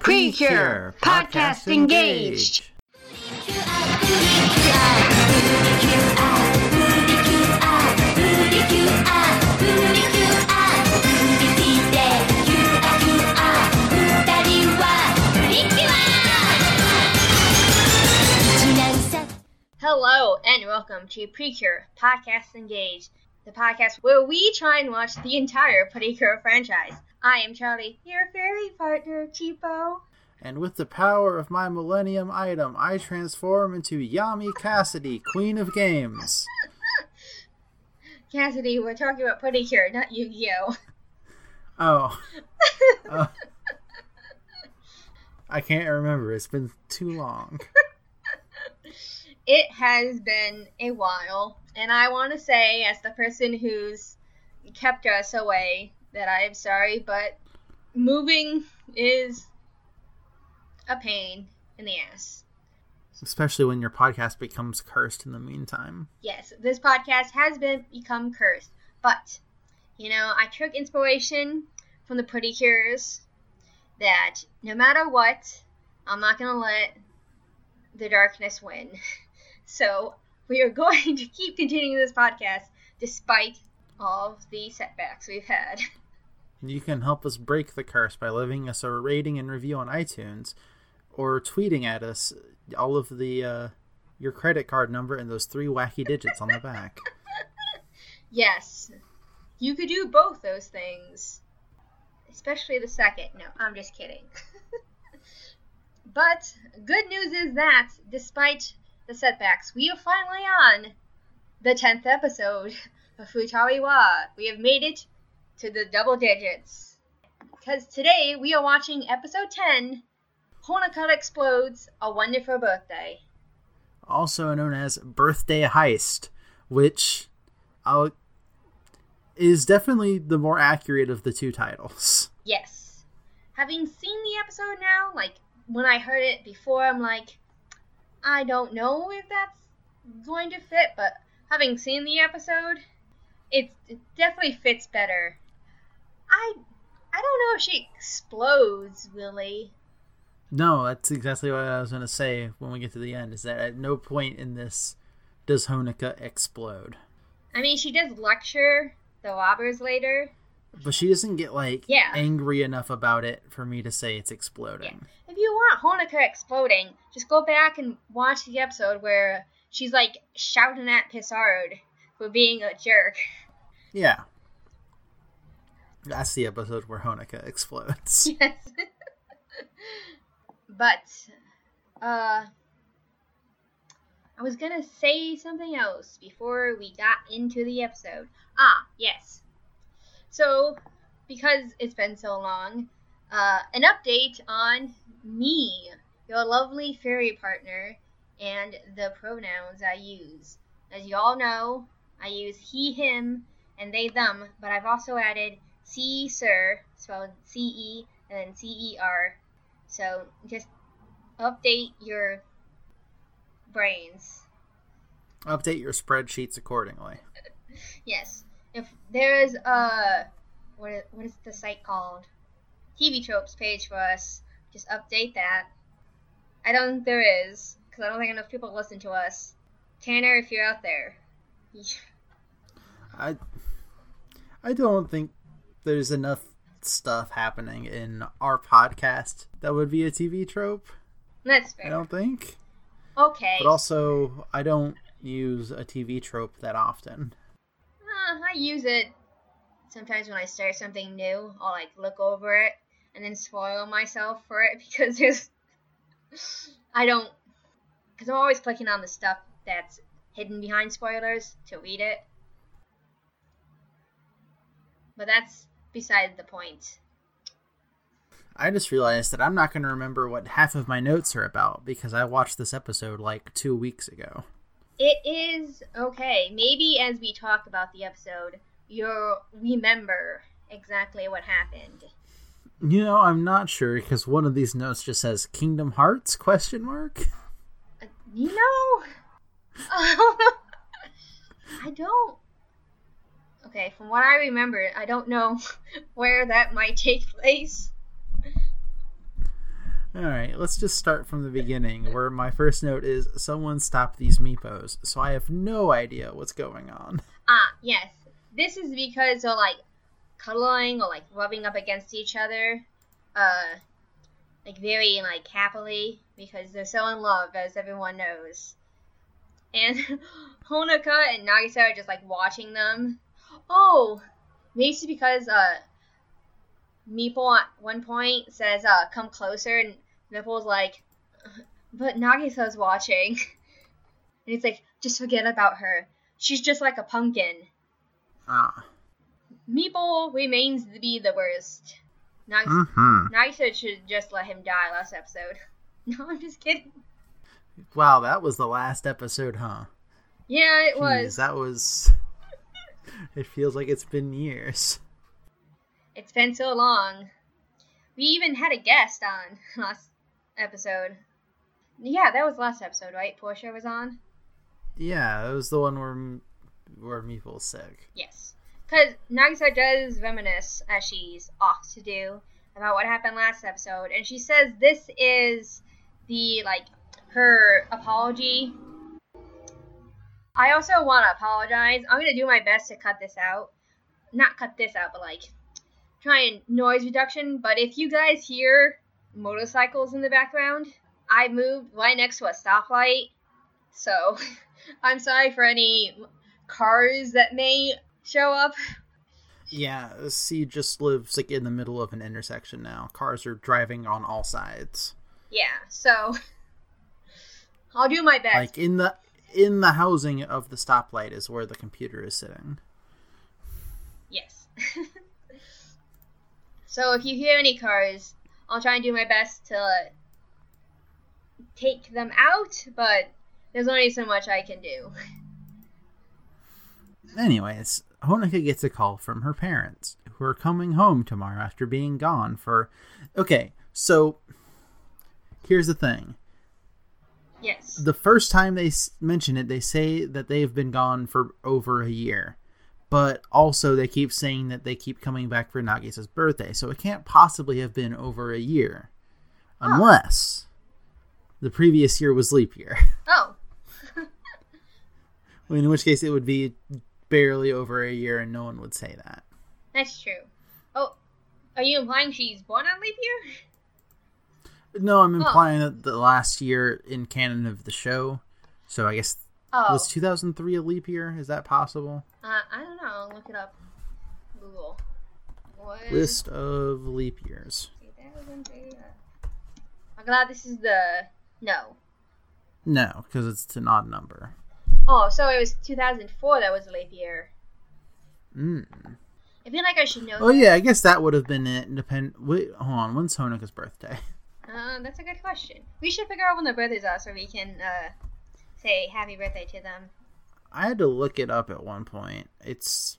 Precure Podcast Engaged. Hello and welcome to Precure Podcast Engaged, the podcast where we try and watch the entire Precure franchise. I am Charlie, your fairy partner, Cheapo. And with the power of my Millennium item, I transform into Yami Cassidy, Queen of Games. Cassidy, we're talking about Precure, not Yu-Gi-Oh. Oh. Uh, I can't remember. It's been too long. it has been a while, and I want to say, as the person who's kept us away, that I am sorry, but moving is a pain in the ass. Especially when your podcast becomes cursed in the meantime. Yes, this podcast has been become cursed, but you know, I took inspiration from the Pretty Cures that no matter what, I'm not gonna let the darkness win. So we are going to keep continuing this podcast despite all of the setbacks we've had. You can help us break the curse by leaving us a rating and review on iTunes or tweeting at us all of the uh, your credit card number and those three wacky digits on the back. Yes, you could do both those things, especially the second. No, I'm just kidding. but good news is that despite the setbacks, we are finally on the 10th episode of Futari wa. We have made it to the double digits. Because today we are watching episode 10 Honoka Explodes A Wonderful Birthday. Also known as Birthday Heist, which I'll, is definitely the more accurate of the two titles. Yes. Having seen the episode now, like when I heard it before, I'm like, I don't know if that's going to fit, but having seen the episode, it, it definitely fits better. I I don't know if she explodes, really. No, that's exactly what I was going to say when we get to the end. Is that at no point in this does Honoka explode. I mean, she does lecture the robbers later. But she doesn't get like Yeah. angry enough about it for me to say it's exploding. If you want Honoka exploding, just go back and watch the episode where she's like shouting at Pissard for being a jerk. Yeah. That's the episode where Honoka explodes. Yes. but uh I was gonna say something else before we got into the episode. Ah, yes. So, because it's been so long, uh, an update on me, your lovely fairy partner, and the pronouns I use. As you all know, I use he, him, and they, them, but I've also added C, sir, spelled C E and then C E R. So just update your brains. Update your spreadsheets accordingly. Yes. If there is a what is, what is the site called? TV tropes page for us. Just update that. I don't think there is because I don't think enough people listen to us. Tanner, if you're out there, I I don't think there's enough stuff happening in our podcast that would be a TV trope. that's fair. I don't think. Okay. But also, I don't use a TV trope that often. Uh, I use it sometimes when I start something new. I'll like look over it and then spoil myself for it because there's I don't because I'm always clicking on the stuff that's hidden behind spoilers to read it. But that's beside the point. I just realized that I'm not going to remember what half of my notes are about because I watched this episode like two weeks ago. It is okay. Maybe as we talk about the episode, you'll remember exactly what happened. You know, I'm not sure because one of these notes just says Kingdom Hearts question mark. Uh, You know, I don't. Okay, from what I remember, I don't know where that might take place. All right, let's just start from the beginning, where my first note is someone stop these meepos. So I have no idea what's going on. Ah, yes. This is because they're like cuddling or like rubbing up against each other, uh, like very like happily because they're so in love, as everyone knows. And Honoka and Nagisa are just like watching them. Oh, maybe it's because uh, Meeple at one point says, uh, "Come closer," and Meeple's like, "But Nagisa's watching," and he's like, "Just forget about her. She's just like a pumpkin." Ah. Meeple remains to be the worst. Nagisa, Mm-hmm. Nagisa should just let him die last episode. No, I'm just kidding. Wow, that was the last episode, huh? Yeah, it Jeez, was. that was. It feels like it's been years. It's been so long. We even had a guest on last episode. Yeah, that was last episode, right? Portia was on. Yeah, it was the one where where Meeple's sick. Yes. Because Nagisa does reminisce, as she's off to do, about what happened last episode. And she says this is the, like, her apology. I also want to apologize. I'm going to do my best to cut this out. Not cut this out, but, like, try and noise reduction. But if you guys hear motorcycles in the background, I moved right next to a stoplight. So I'm sorry for any cars that may show up. Yeah, C just lives like in the middle of an intersection now. Cars are driving on all sides. Yeah, so I'll do my best. Like in the in the housing of the stoplight is where the computer is sitting. yes. so if you hear any cars, I'll try and do my best to uh, take them out, but there's only so much I can do. Anyways, Honoka gets a call from her parents, who are coming home tomorrow after being gone for. Okay, so here's the thing. Yes. The first time they mention it, they say that they've been gone for over a year. But also, they keep saying that they keep coming back for Nagisa's birthday, so it can't possibly have been over a year. Unless the previous year was leap year. Oh, in which case, it would be barely over a year, and no one would say that. that's true. Oh, are you implying she's born on leap year? No, I'm implying that the last year in canon of the show. So I guess Oh, was 2003 a leap year? Is that possible? uh, I don't know. I'll look it up. Google. What? List of leap years. I'm glad this is the no. No, because it's an odd number. Oh, so it was 2004 that was a leap year. Mm. I feel like I should know. Oh that. yeah, I guess that would have been it. Depend. Wait, hold on. When's Honoka's birthday? Uh, that's a good question. We should figure out when their birthdays are so we can uh, say happy birthday to them. I had to look it up at one point. It's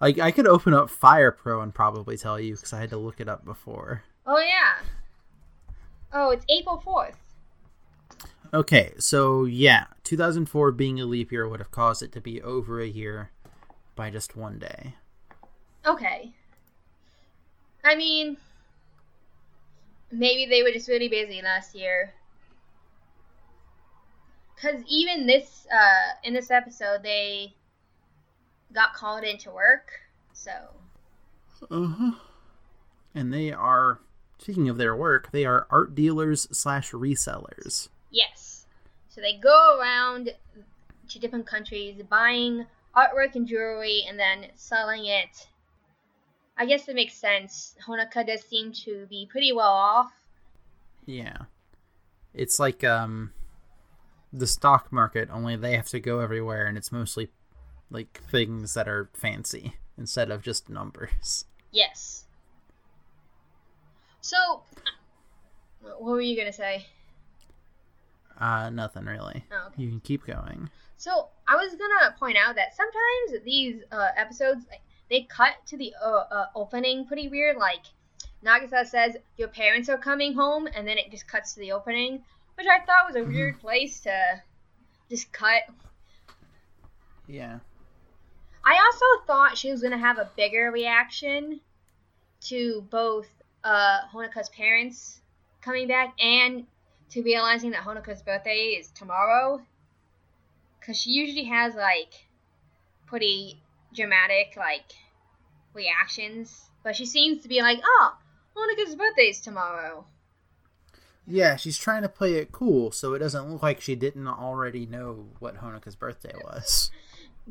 like I could open up Fire Pro and probably tell you because I had to look it up before. Oh yeah. Oh, it's April 4th. Okay, so yeah, 2004 being a leap year would have caused it to be over a year by just one day. Okay. I mean, maybe they were just really busy last year. Cause even this, uh, in this episode, they got called into work. So Uh huh. And they are, speaking of their work, they are art dealers slash resellers. yes, so they go around to different countries buying artwork and jewelry and then selling it. I guess it makes sense. Honoka does seem to be pretty well off. Yeah. It's like um the stock market, only they have to go everywhere and it's mostly like things that are fancy instead of just numbers. Yes. So, what were you gonna say? Uh nothing really. Oh, okay. You can keep going. So I was gonna point out that sometimes these uh, episodes like, they cut to the uh, uh, opening pretty weird. Like Nagisa says, "Your parents are coming home," and then it just cuts to the opening, which I thought was a weird place to just cut. Yeah. I also thought she was gonna have a bigger reaction to both uh, Honoka's parents coming back and to realizing that Honoka's birthday is tomorrow. Because she usually has, like, pretty dramatic, like, reactions. But she seems to be like, oh, Honoka's birthday is tomorrow. Yeah, she's trying to play it cool so it doesn't look like she didn't already know what Honoka's birthday was.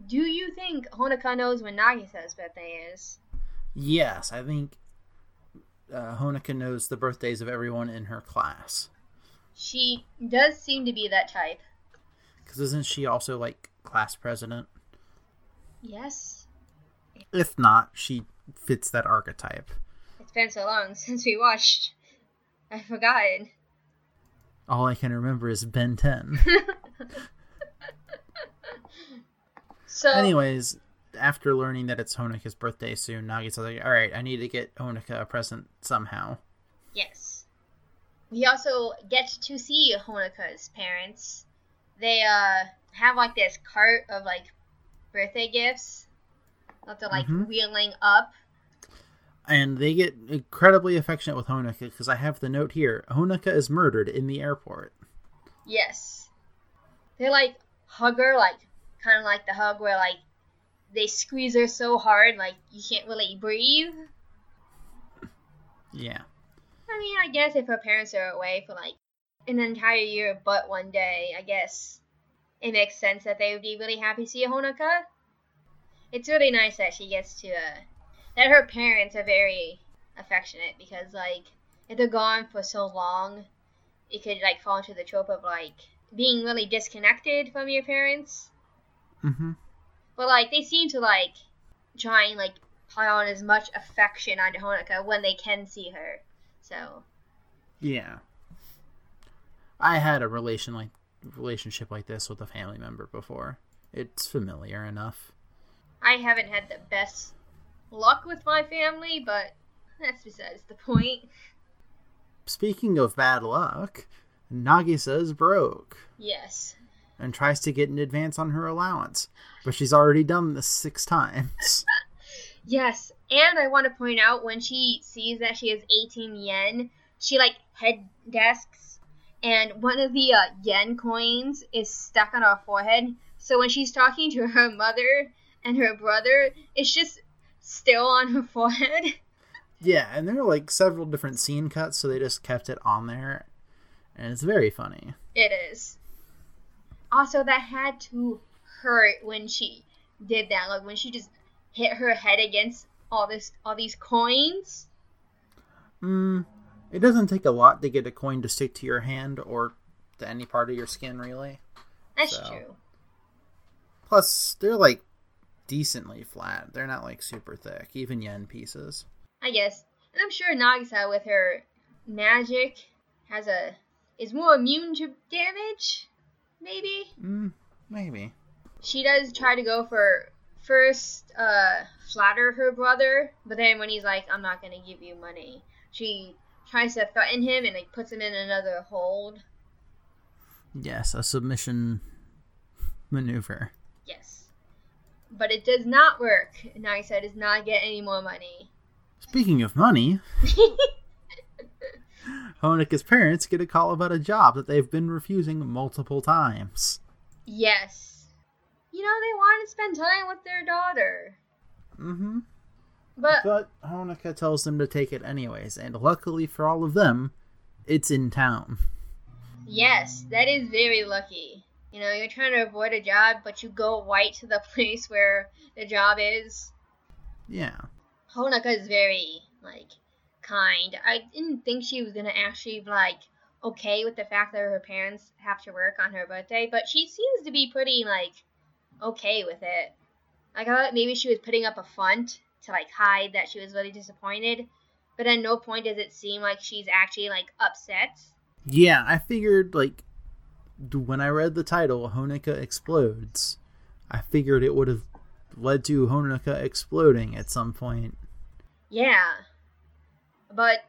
Do you think Honoka knows when Nagisa's birthday is? Yes, I think uh, Honoka knows the birthdays of everyone in her class. She does seem to be that type. Because isn't she also like class president? Yes. If not, she fits that archetype. It's been so long since we watched. I forgot. All I can remember is Ben 10. so, Anyways, after learning that it's Honoka's birthday soon, Nagisa's like, alright, I need to get Honoka a present somehow. yes. We also get to see Honoka's parents. They uh have like this cart of like birthday gifts that they're like Mhm. wheeling up. And they get incredibly affectionate with Honoka because I have the note here Honoka is murdered in the airport. Yes. They like hug her, like kind of like the hug where like they squeeze her so hard, like you can't really breathe. Yeah. I mean, I guess if her parents are away for like an entire year but one day, I guess it makes sense that they would be really happy to see Honoka. It's really nice that she gets to, uh, that her parents are very affectionate because, like, if they're gone for so long, it could, like, fall into the trope of, like, being really disconnected from your parents. Mm-hmm. But, like, they seem to, like, try and, like, pile on as much affection onto Honoka when they can see her. So, Yeah. I had a relation like relationship like this with a family member before. It's familiar enough. I haven't had the best luck with my family, but that's besides the point. Speaking of bad luck, Nagisa's broke Yes. and tries to get an advance on her allowance, but she's already done this six times. Yes, and I want to point out when she sees that she has 18 yen, she like head desks, and one of the uh, yen coins is stuck on her forehead. So when she's talking to her mother and her brother, it's just still on her forehead. yeah, and there are like several different scene cuts, so they just kept it on there, and it's very funny. It is. Also, that had to hurt when she did that. Like when she just hit her head against all this, all these coins. Mm, it doesn't take a lot to get a coin to stick to your hand or to any part of your skin, really. That's So. true. Plus, they're like decently flat. They're not like super thick, even yen pieces. I guess. And I'm sure Nagisa, with her magic, has a is more immune to damage. Maybe Mm, maybe. she does try to go for first uh flatter her brother, but then when he's like, "I'm not gonna give you money," she tries to threaten him and like puts him in another hold. Yes, a submission maneuver. Yes. But it does not work. Nagisa does not get any more money. Speaking of money, Honoka's parents get a call about a job that they've been refusing multiple times. yes. You know, they want to spend time with their daughter. Mm-hmm. But But Honoka tells them to take it anyways, and luckily for all of them, it's in town. yes, that is very lucky. You know, you're trying to avoid a job, but you go right to the place where the job is. Yeah. Honoka is very, like, kind. I didn't think she was gonna actually, like, okay with the fact that her parents have to work on her birthday, but she seems to be pretty, like, okay with it. Like, I thought maybe she was putting up a front to, like, hide that she was really disappointed, but at no point does it seem like she's actually, like, upset. Yeah, I figured, like, when I read the title, Honoka Explodes, I figured it would have led to Honoka exploding at some point. Yeah. But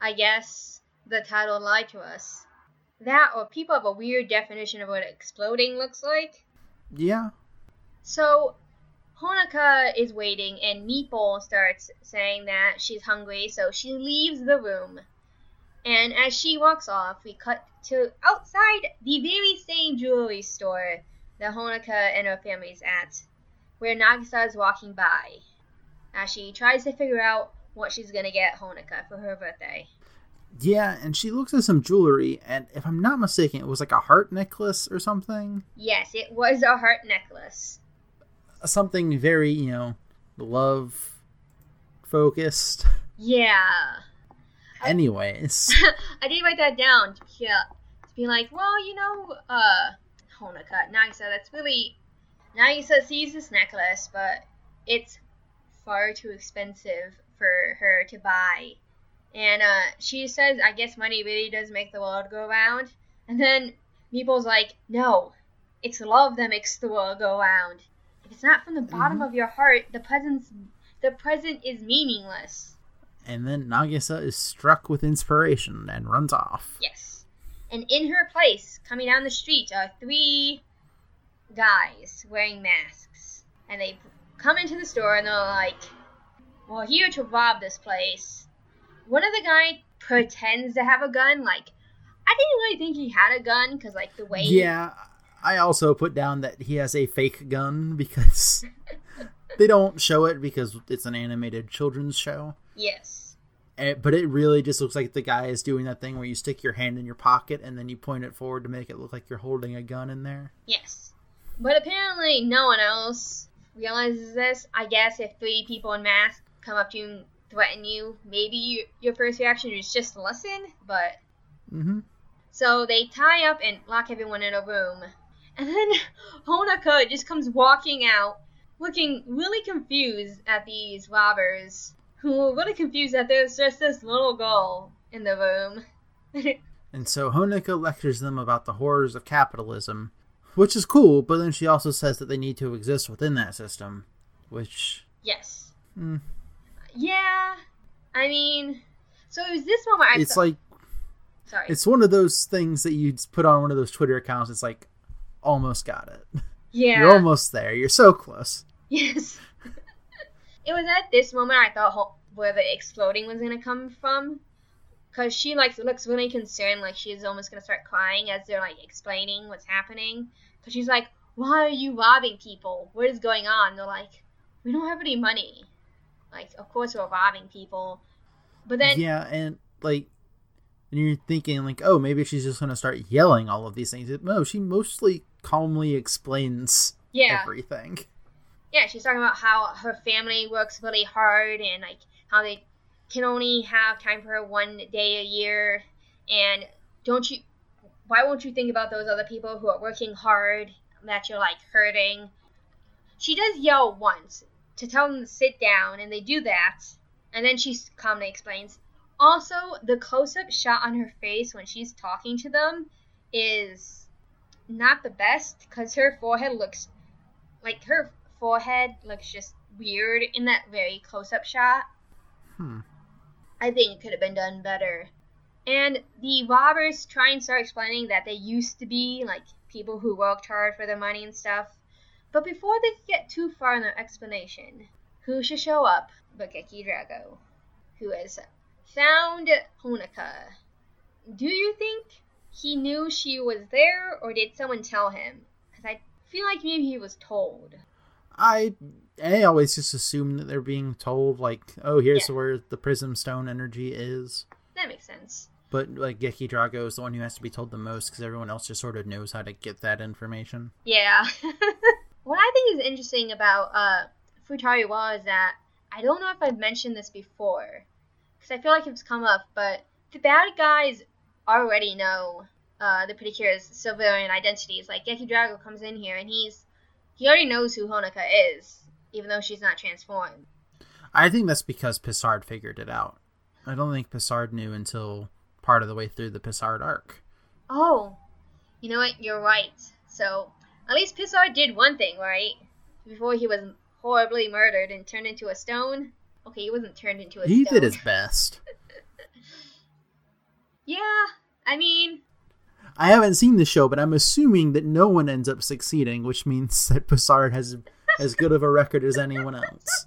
I guess the title lied to us. That or people have a weird definition of what exploding looks like. Yeah. So Honoka is waiting and Meeple starts saying that she's hungry, so she leaves the room. And as she walks off, we cut to outside the very same jewelry store that Honoka and her family's at, where Nagisa is walking by, as she tries to figure out what she's gonna get Honoka for her birthday. Yeah, and she looks at some jewelry, and if I'm not mistaken, it was like a heart necklace or something. Yes, it was a heart necklace. Something very, you know, love focused. Yeah. Anyways, I did write that down to be, uh, to be like, well, you know, uh, Honoka, Nagisa, that's really. Nagisa sees this necklace, but it's far too expensive for her to buy. And uh, she says, I guess money really does make the world go round. And then Meeple's like, no, it's love that makes the world go round. If it's not from the bottom Mhm. of your heart, the present's the present is meaningless. and then Nagisa is struck with inspiration and runs off. Yes. And in her place, coming down the street, are three guys wearing masks. And they come into the store and they're like, We're here to rob this place. One of the guy pretends to have a gun. Like, I didn't really think he had a gun because, like, the way. Yeah, I also put down that he has a fake gun because they don't show it because it's an animated children's show. Yes. Eh, But it really just looks like the guy is doing that thing where you stick your hand in your pocket and then you point it forward to make it look like you're holding a gun in there. Yes. But apparently, no one else realizes this. I guess if three people in masks come up to you and threaten you, maybe you, your first reaction is just to listen. But Mm-hmm. so they tie up and lock everyone in a room, and then Honoka just comes walking out, looking really confused at these robbers, who are really confused that there's just this little girl in the room. And so Honoka lectures them about the horrors of capitalism, which is cool, but then she also says that they need to exist within that system, which yes. Hmm. Yeah. I mean, so it was this moment I it's like sorry. it's one of those things that you put on one of those Twitter accounts. It's like almost got it. yeah. You're almost there. You're so close. Yes. it was at this moment I thought where the exploding was gonna come from, cause she like looks really concerned, like she's almost gonna start crying as they're like explaining what's happening. Cause she's like, "Why are you robbing people? What is going on?" They're like, "We don't have any money." Like, of course we're robbing people, but then yeah, and like, and you're thinking like, oh, maybe she's just gonna start yelling all of these things. No, she mostly calmly explains yeah, everything. yeah, she's talking about how her family works really hard and like how they can only have time for her one day a year. And don't you? Why won't you think about those other people who are working hard that you're like hurting? She does yell once to tell them to sit down, and they do that. And then she calmly explains. Also, the close-up shot on her face when she's talking to them is not the best because her forehead looks like her forehead looks just weird in that very close up shot. Hmm. I think it could have been done better. And the robbers try and start explaining that they used to be like people who worked hard for their money and stuff. But before they get too far in their explanation, who should show up but Geki Drago, who has found Honoka. Do you think he knew she was there, or did someone tell him? Because I feel like maybe he was told. I I always just assume that they're being told like, oh, here's Yeah. where the prism stone energy is. That makes sense. But like Geki Drago is the one who has to be told the most because everyone else just sort of knows how to get that information. Yeah. what I think is interesting about uh, Futari Wa is that I don't know if I've mentioned this before, because I feel like it's come up, but the bad guys already know uh, the Precure's civilian identities. Like Geki Drago comes in here and he's he already knows who Honoka is, even though she's not transformed. I think that's because Pissard figured it out. I don't think Pissard knew until part of the way through the Pissard arc. Oh, you know what? You're right. So at least Pissard did one thing right before he was horribly murdered and turned into a stone. Okay, he wasn't turned into a He stone. did his best. Yeah, I mean, I haven't seen the show, but I'm assuming that no one ends up succeeding, which means that Pissard has as good of a record as anyone else.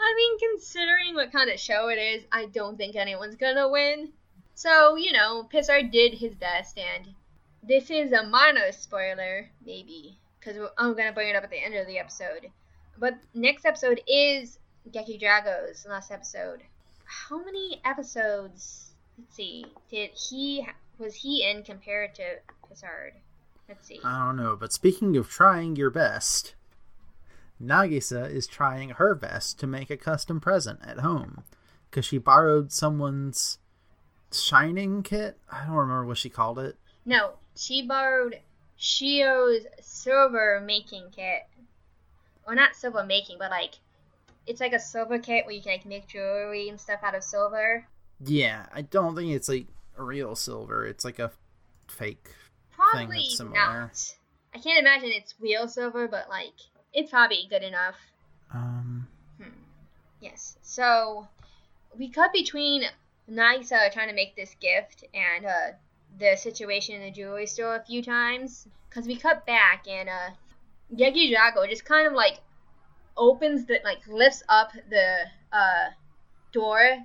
I mean, considering what kind of show it is, I don't think anyone's gonna win. So, you know, Pissard did his best, and this is a minor spoiler, maybe, because I'm to bring it up at the end of the episode. But next episode is Geki Drago's last episode. How many episodes, let's see, did he, was he in comparative to Pissard? Let's see. I don't know, but speaking of trying your best, Nagisa is trying her best to make a custom present at home because she borrowed someone's shining kit. I don't remember what she called it. No, she borrowed Shiho's silver making kit. Well, not silver making, but like it's like a silver kit where you can like make jewelry and stuff out of silver. Yeah, I don't think it's like real silver. It's like a fake Probably thing that's similar. not. I can't imagine it's real silver, but like it's probably good enough. Um, Yes. So we cut between Nagisa trying to make this gift and uh, the situation in the jewelry store a few times. Because we cut back and uh, Drago just kind of like opens the, like lifts up the uh, door.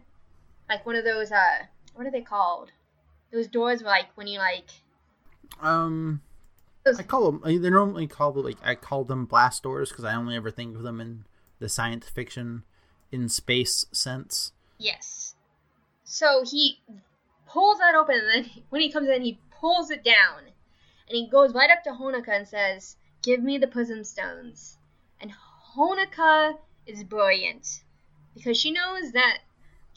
Like one of those, uh, what are they called? Those doors where like when you like. um, Those, I call them. they're normally called like I call them blast doors because I only ever think of them in the science fiction, in space sense. Yes. So he pulls that open, and then when he comes in, he pulls it down, and he goes right up to Honoka and says, "Give me the prism stones." And Honoka is brilliant because she knows that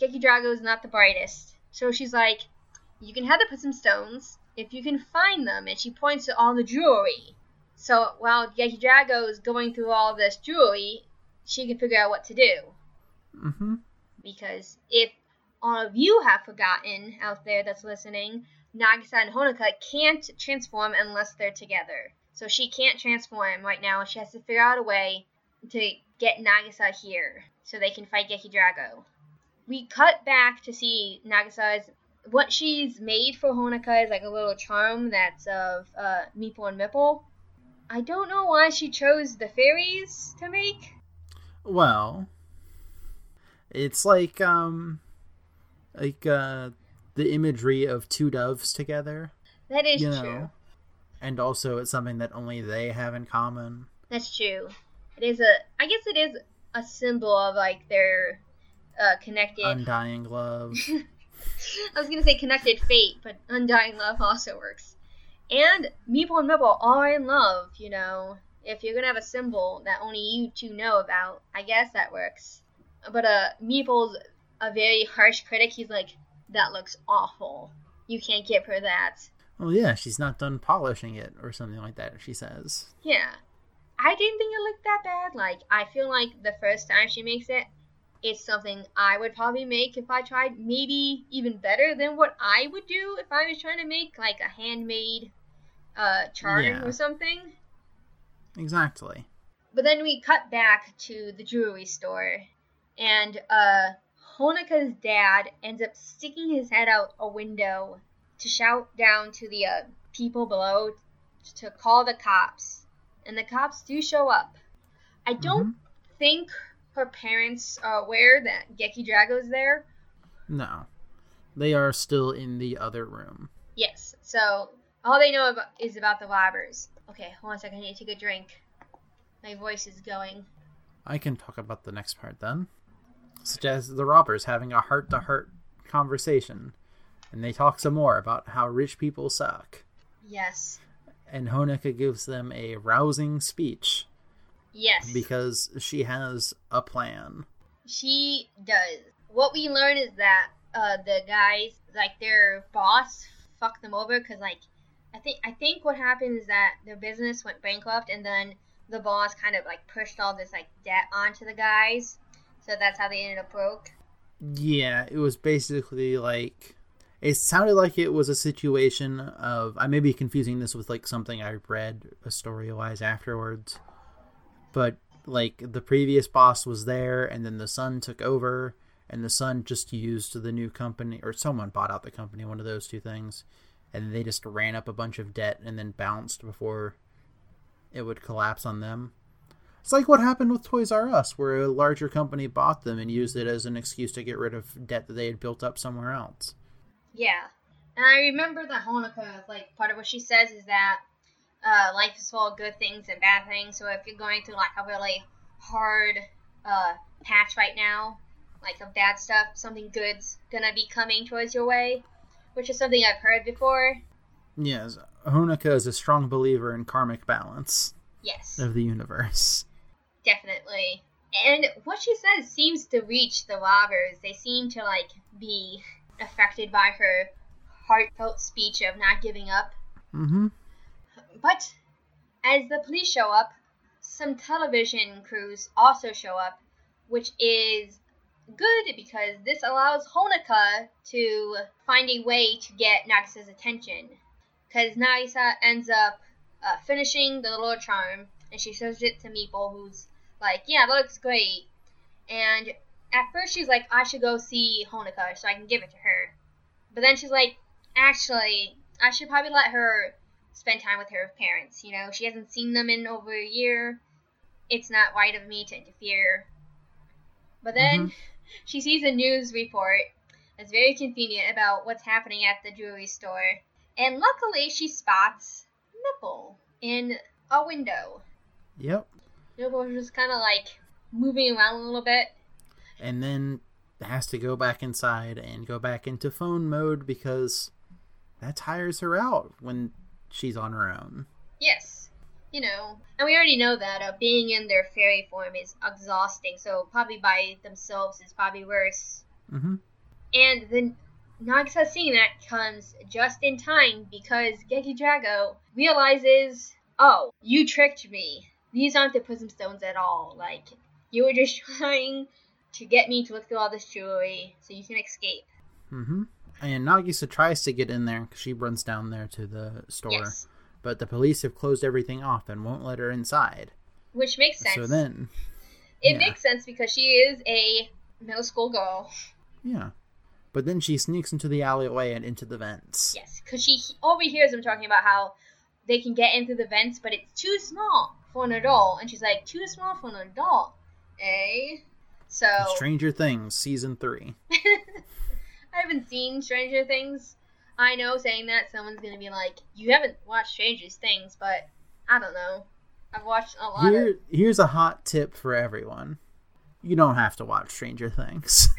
Geki Drago is not the brightest. So she's like, "You can have the some stones if you can find them." And she points to all the jewelry. So while Geki Drago is going through all this jewelry, she can figure out what to do Mm-hmm. because if all of you have forgotten out there that's listening, Nagisa and Honoka can't transform unless they're together. So she can't transform right now. She has to figure out a way to get Nagisa here so they can fight Geki Drago. We cut back to see Nagisa's what she's made for Honoka is like a little charm that's of uh, Meeple and Mipple. I don't know why she chose the fairies to make. Well, it's like um, like uh, the imagery of two doves together, That is you true. know, and also it's something that only they have in common. That's true. It is a. I guess it is a symbol of like their uh, connected. Undying love. I was gonna say connected fate, but undying love also works. And Meeple and Mipple are in love. You know, if you're gonna have a symbol that only you two know about, I guess that works. But uh, Meeple's a very harsh critic. He's like, "That looks awful. You can't give her that." well, yeah, she's not done polishing it or something like that. She says. Yeah. I didn't think it looked that bad. Like, I feel like the first time she makes it, it's something I would probably make if I tried. Maybe even better than what I would do if I was trying to make, like, a handmade uh, charm Yeah. or something. Exactly. But then we cut back to the jewelry store, and uh, Honoka's dad ends up sticking his head out a window to shout down to the uh, people below to call the cops. And the cops do show up. I don't think her parents uh, are aware that Geki Drago's there. No, they are still in the other room. Yes, so all they know about, is about the robbers. Okay, hold on a second. I need to take a drink. My voice is going. I can talk about the next part then. Such as the robbers having a heart to heart conversation. And they talk some more about how rich people suck. Yes. And Honoka gives them a rousing speech Yes. because she has a plan. She does. What we learn is that uh, the guys, like their boss, fucked them over because, like, I think I think what happened is that their business went bankrupt, and then the boss kind of like pushed all this like debt onto the guys, so that's how they ended up broke. Yeah, it was basically like it sounded like it was a situation of I may be confusing this with like something I read a story wise afterwards. But like the previous boss was there and then the son took over and the son just used the new company or someone bought out the company, one of those two things, and they just ran up a bunch of debt and then bounced before it would collapse on them. It's like what happened with Toys R Us, where a larger company bought them and used it as an excuse to get rid of debt that they had built up somewhere else. Yeah. And I remember that Honoka, like, part of what she says is that uh, life is full of good things and bad things. So if you're going through, like, a really hard uh, patch right now, like, of bad stuff, something good's gonna be coming towards your way, which is something I've heard before. Yes, Honoka is a strong believer in karmic balance Yes, of the universe. definitely. And what she says seems to reach the robbers. They seem to, like, be affected by her heartfelt speech of not giving up. Mm-hmm. But as the police show up, some television crews also show up, which is good because this allows Honoka to find a way to get Nagisa's attention. Because Nagisa ends up uh, finishing the little charm, and she shows it to Meeple, who's like, "Yeah, that looks great." And at first she's like, "I should go see Honoka so I can give it to her," but then she's like, "Actually, I should probably let her spend time with her parents. You know, she hasn't seen them in over a year. It's not right of me to interfere. But then mm-hmm. she sees a news report that's very convenient about what's happening at the jewelry store. And luckily, she spots Mipple in a window. Yep. Mipple was just kind of like moving around a little bit. And then has to go back inside and go back into phone mode because that tires her out when she's on her own. Yes. You know, and we already know that uh, being in their fairy form is exhausting, so probably by themselves is probably worse. Mm-hmm. And then Nagisa seeing that comes just in time because Geki Drago realizes, oh, you tricked me. These aren't the prism stones at all. Like, you were just trying to get me to look through all this jewelry so you can escape. Mm-hmm. And Nagisa tries to get in there because she runs down there to the store, Yes. but the police have closed everything off and won't let her inside. Which makes sense. So then, it yeah. makes sense because she is a middle school girl. yeah. But then she sneaks into the alleyway and into the vents. Yes, because she overhears them talking about how they can get into the vents, but it's too small for an adult. And she's like, too small for an adult, eh? So Stranger Things season three. I haven't seen Stranger Things. I know saying that someone's gonna be like, you haven't watched Stranger Things, but I don't know. I've watched a lot Here, of. here's a hot tip for everyone: you don't have to watch Stranger Things.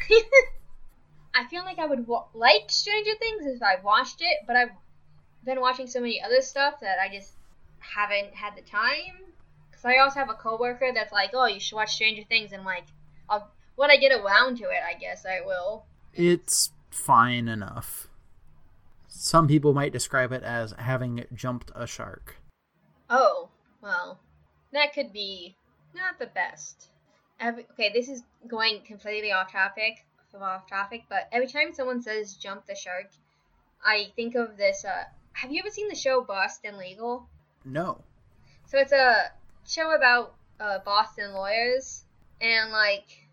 I feel like I would wa- like Stranger Things if I watched it, but I've been watching so many other stuff that I just haven't had the time. Because I also have a coworker that's like, "Oh, you should watch Stranger Things," and like, I'll when I get around to it, I guess I will. it's fine enough. Some people might describe it as having jumped a shark. Oh, well, that could be not the best. Every, okay, this is going completely off topic, from off topic, but every time someone says "jump the shark," I think of this. Uh, have you ever seen the show Boston Legal? No. So it's a show about uh, Boston lawyers, and like,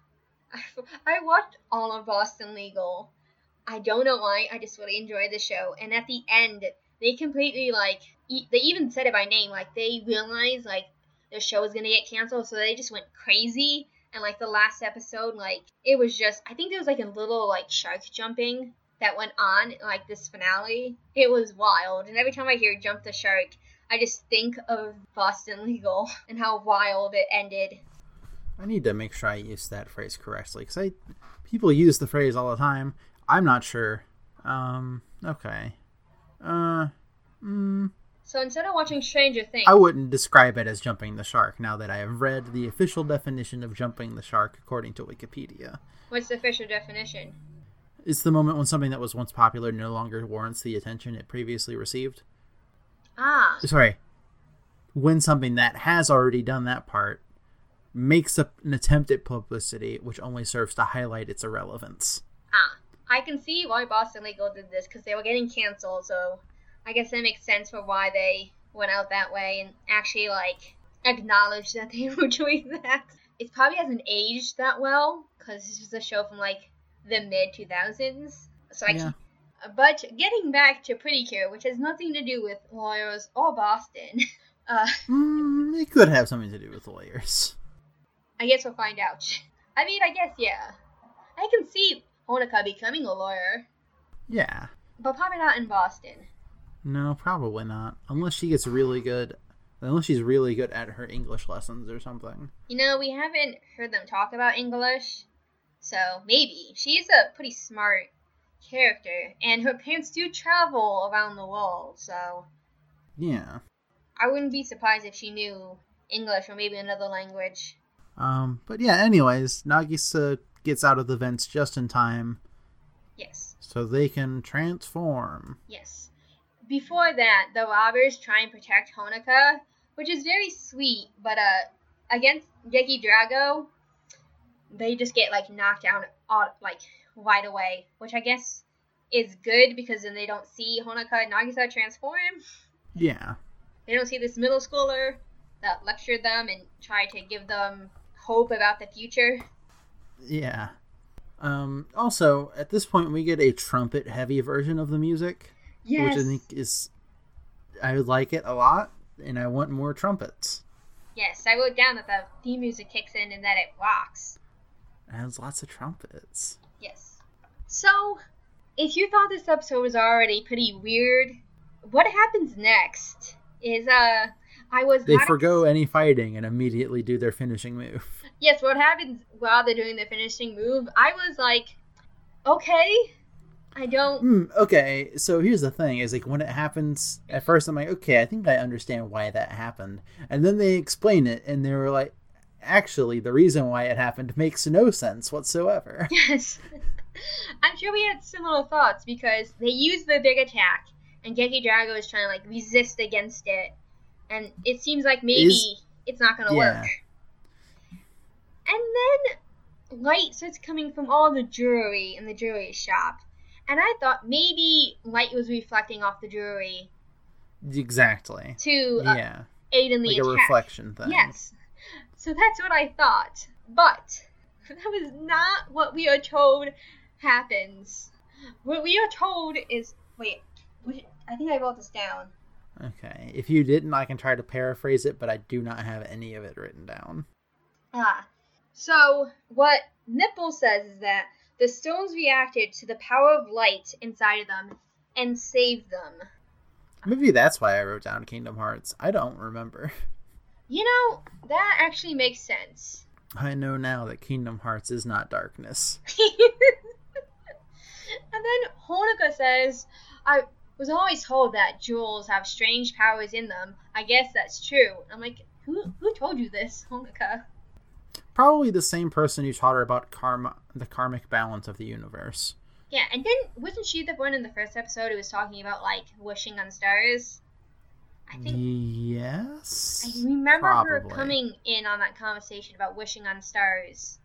I watched all of Boston Legal. I don't know why. I just really enjoyed the show, and at the end, they completely like e- they even said it by name. Like they realized like the show was gonna get canceled, so they just went crazy. And like the last episode, like it was just I think there was like a little like shark jumping that went on like this finale. It was wild, and every time I hear "jump the shark," I just think of Boston Legal and how wild it ended. I need to make sure I use that phrase correctly because I people use the phrase all the time. I'm not sure. Um. Okay. Uh. Mm, So instead of watching Stranger Things, I wouldn't describe it as jumping the shark now that I have read the official definition of jumping the shark according to Wikipedia. what's the official definition? It's the moment when something that was once popular no longer warrants the attention it previously received. Ah, Sorry. When something that has already done that part makes an attempt at publicity which only serves to highlight its irrelevance. ah. I can see why Boston Legal did this because they were getting canceled. So I guess that makes sense for why they went out that way and actually like acknowledged that they were doing that. It probably hasn't aged that well because this was a show from like the mid 2000s. So I Yeah. can But getting back to Pretty Cure, which has nothing to do with lawyers or Boston, uh, Mm, it could have something to do with lawyers. I guess we'll find out. I mean, I guess, yeah. I can see Honoka becoming a lawyer. Yeah. but probably not in Boston. No, probably not. Unless she gets really good. Unless she's really good at her English lessons or something. You know, we haven't heard them talk about English, so maybe. She's a pretty smart character, and her parents do travel around the world, so Yeah. I wouldn't be surprised if she knew English or maybe another language. Um, but yeah, anyways, Nagisa gets out of the vents just in time Yes, so they can transform. yes. Before that, the robbers try and protect Honoka, which is very sweet, but uh, against Geki Drago, they just get like knocked down all, like right away, which I guess is good because then they don't see Honoka and Nagisa transform. Yeah. They don't see this middle schooler that lectured them and tried to give them hope about the future. Yeah. Um, also, at this point, we get a trumpet heavy version of the music, Yes. which I think is. I like it a lot, and I want more trumpets. Yes, I wrote down that the theme music kicks in and that it rocks. It has lots of trumpets. Yes. So, if you thought this episode was already pretty weird, what happens next is uh I was They not forgo any fighting and immediately do their finishing move. Yes, what happens while they're doing the finishing move? I was like, okay, I don't. Hmm, okay, so here's the thing: is like when it happens, at first I'm like, okay, I think I understand why that happened, and then they explain it, and they were like, actually, the reason why it happened makes no sense whatsoever. Yes. I'm sure we had similar thoughts because they used the big attack, and Geki Drago is trying to like resist against it, and it seems like maybe Is- it's not gonna Yeah. work. And then light starts coming from all the jewelry in the jewelry shop, and I thought maybe light was reflecting off the jewelry Exactly. to uh, Yeah, aid in the like a reflection thing. Yes. So that's what I thought. But that was not what we are told happens. What we are told is wait, I think I wrote this down. Okay. If you didn't, I can try to paraphrase it, but I do not have any of it written down. Ah. So what Mipple says is that the stones reacted to the power of light inside of them and saved them. Maybe that's why I wrote down Kingdom Hearts. I don't remember. You know, that actually makes sense. I know now that Kingdom Hearts is not darkness. and then Honoka says, I was always told that jewels have strange powers in them. I guess that's true. I'm like, who, who told you this, Honoka? Probably the same person who taught her about karma, the karmic balance of the universe. Yeah, and then wasn't she the one in the first episode who was talking about, like, wishing on stars? I think Yes. I remember her coming in on that conversation about wishing on stars.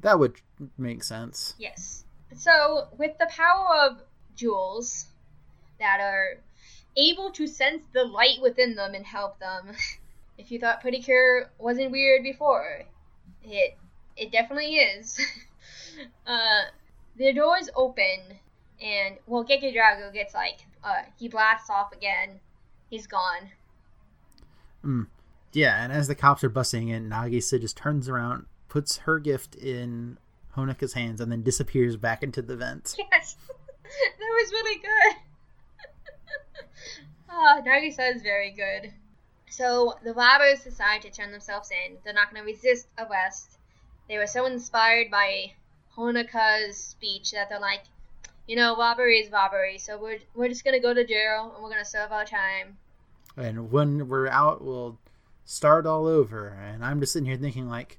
That would make sense. Yes. So, with the power of jewels that are able to sense the light within them and help them, if you thought Pretty Cure wasn't weird before, it it definitely is. uh, the doors open, and well, Geki Drago gets like uh, he blasts off again. He's gone. Yeah, and as the cops are busting in, Nagisa just turns around, puts her gift in Honoka's hands, and then disappears back into the vent. Yes, that was really good. Ah, Nagisa is very good. So the robbers decide to turn themselves in. They're not going to resist arrest. They were so inspired by Honoka's speech that they're like, you know, robbery is robbery, so we're we're just gonna go to jail and we're gonna serve our time. And when we're out, we'll start all over. And I'm just sitting here thinking, like,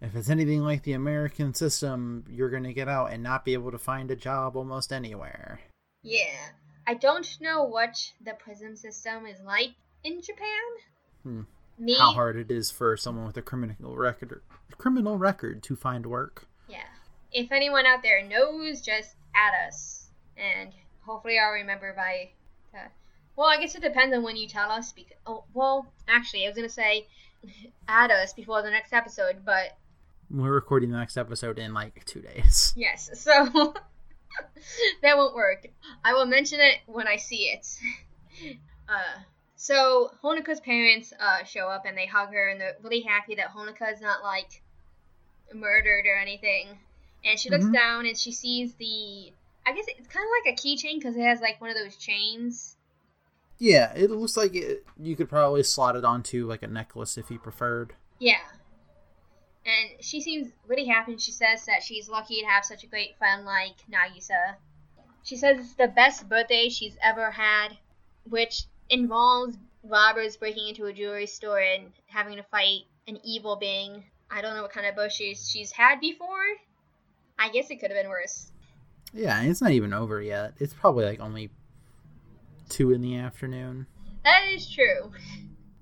if it's anything like the American system, you're going to get out and not be able to find a job almost anywhere. Yeah, I don't know what the prison system is like in Japan. Hmm. Me, How hard it is for someone with a criminal record, criminal record to find work. Yeah. If anyone out there knows, just add us. And hopefully I'll remember by. Uh, well, I guess it depends on when you tell us. Because, oh, well, actually, I was going to say add us before the next episode, but We're recording the next episode in like two days. yes, so that won't work. I will mention it when I see it. Uh, so Honoka's parents uh, show up and they hug her and they're really happy that Honoka is not like murdered or anything. And she looks Mhm. down and she sees the I guess it's kind of like a keychain because it has like one of those chains. Yeah, it looks like it, you could probably slot it onto like a necklace if you preferred. Yeah. And she seems really happy. and She says that she's lucky to have such a great friend like Nagisa. She says it's the best birthday she's ever had, which involves robbers breaking into a jewelry store and having to fight an evil being. I don't know what kind of bush she's, she's had before. I guess it could have been worse. Yeah, it's not even over yet. It's probably like only two in the afternoon. That is true.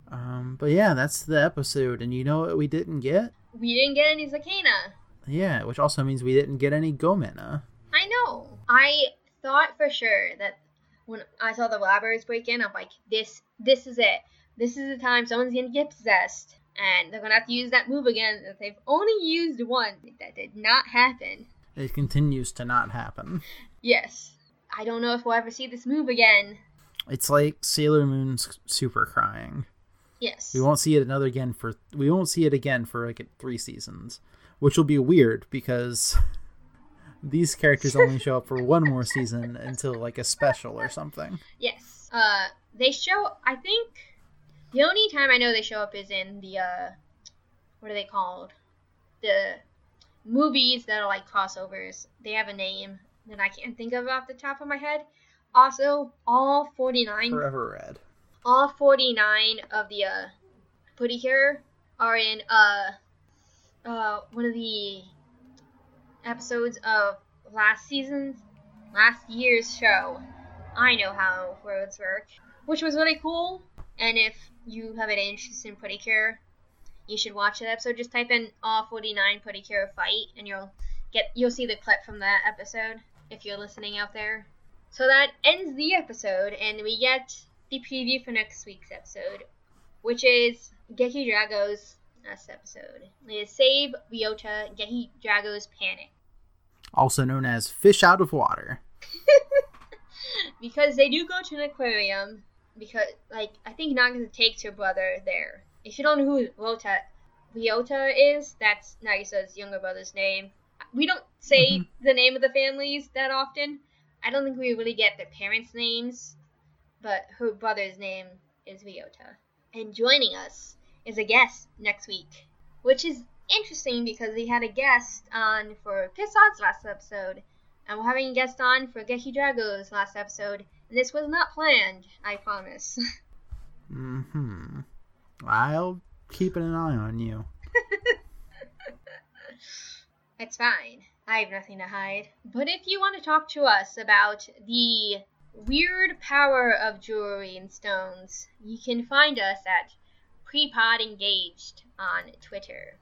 Um, but yeah, that's the episode. And you know what we didn't get? We didn't get any Zakenna. Yeah, which also means we didn't get any Gomena. I know. I thought for sure that when I saw the robbers break in, I'm like, this, this is it. This is the time someone's gonna get possessed, and they're gonna have to use that move again. That they've only used one. That did not happen. It continues to not happen. Yes. I don't know if we'll ever see this move again. It's like Sailor Moon's super crying. Yes. We won't see it another again for we won't see it again for like three seasons, which will be weird because these characters only show up for one more season until like a special or something. Yes. Uh, they show. I think the only time I know they show up is in the uh, what are they called? The movies that are like crossovers. They have a name that I can't think of off the top of my head. Also, all forty nine. Forever Red. All forty nine of the uh, Pretty Cure are in uh, uh, one of the episodes of last season's, last year's show. I know how roads work, which was really cool. And if you have an interest in Pretty Cure, you should watch that episode. Just type in all 49 Pretty Cure fight, and you'll get you'll see the clip from that episode if you're listening out there. So that ends the episode, and we get the preview for next week's episode, which is Geki Drago's last episode. It is Save Ryota Geki Drago's Panic. Also known as Fish Out of Water. because they do go to an aquarium because like I think Nagisa takes her brother there. If you don't know who Ryota Ryota is, that's Nagisa's younger brother's name. We don't say Mm-hmm. the name of the families that often. I don't think we really get their parents' names, but her brother's name is Ryota. And joining us is a guest next week, which is interesting because we had a guest on for Pissard's last episode, and we're having a guest on for Geki Drago's last episode, and this was not planned, I promise. Hmm. I'll keep an eye on you. it's fine. I have nothing to hide. But if you want to talk to us about the weird power of jewelry and stones, you can find us at Prepod Engaged on Twitter.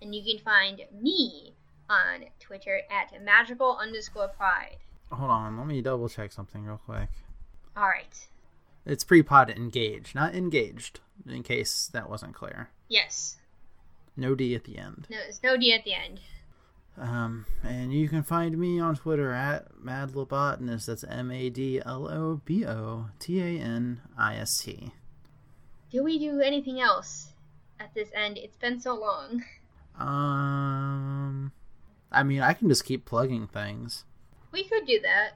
And you can find me on Twitter at magical underscore pride. Hold on, let me double check something real quick. Alright. It's pre-pod engaged, not engaged, in case that wasn't clear. Yes. No D at the end. No, there's no D at the end. Um, and you can find me on Twitter at madlobotanist. That's M A D L O B O T A N I S T. Do we do anything else at this end? It's been so long. Um, I mean, I can just keep plugging things. We could do that.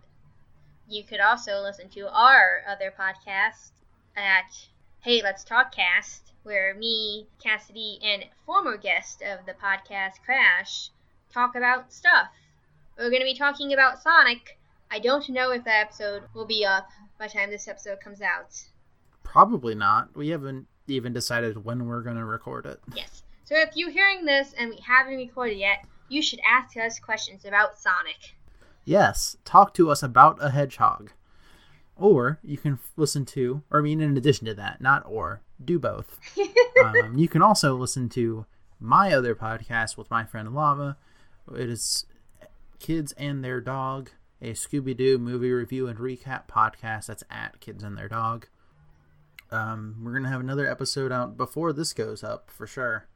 You could also listen to our other podcast at Hey Let's Talk Cast, where me, Cassidy, and former guest of the podcast, Crash, talk about stuff. We're going to be talking about Sonic. I don't know if that episode will be up by the time this episode comes out. Probably not. We haven't even decided when we're gonna record it. Yes. So if you're hearing this and we haven't recorded yet, you should ask us questions about Sonic. Yes, talk to us about a hedgehog. Or you can listen to, or I mean, in addition to that, not or, do both. um, you can also listen to my other podcast with my friend Lava. It is Kids and Their Dog, a Scooby Doo movie review and recap podcast that's at Kids and Their Dog. Um, we're gonna have another episode out before this goes up for sure.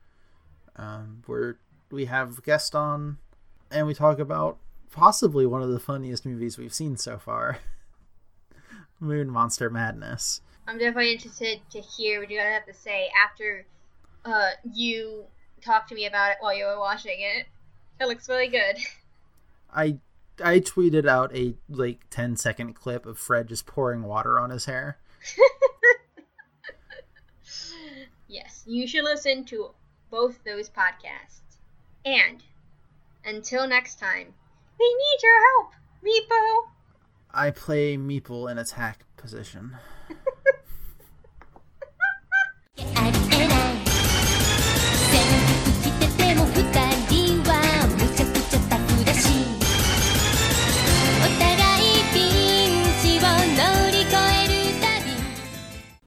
Um, where we have guest on, and we talk about possibly one of the funniest movies we've seen so far, Moon Monster Madness. I'm definitely interested to hear what you guys have to say after uh, you talk to me about it while you were watching it. It looks really good. I I tweeted out a like 10 second clip of Fred just pouring water on his hair. yes, you should listen to both those podcasts. And until next time, we need your help, Mepple. I play Meeple in attack position.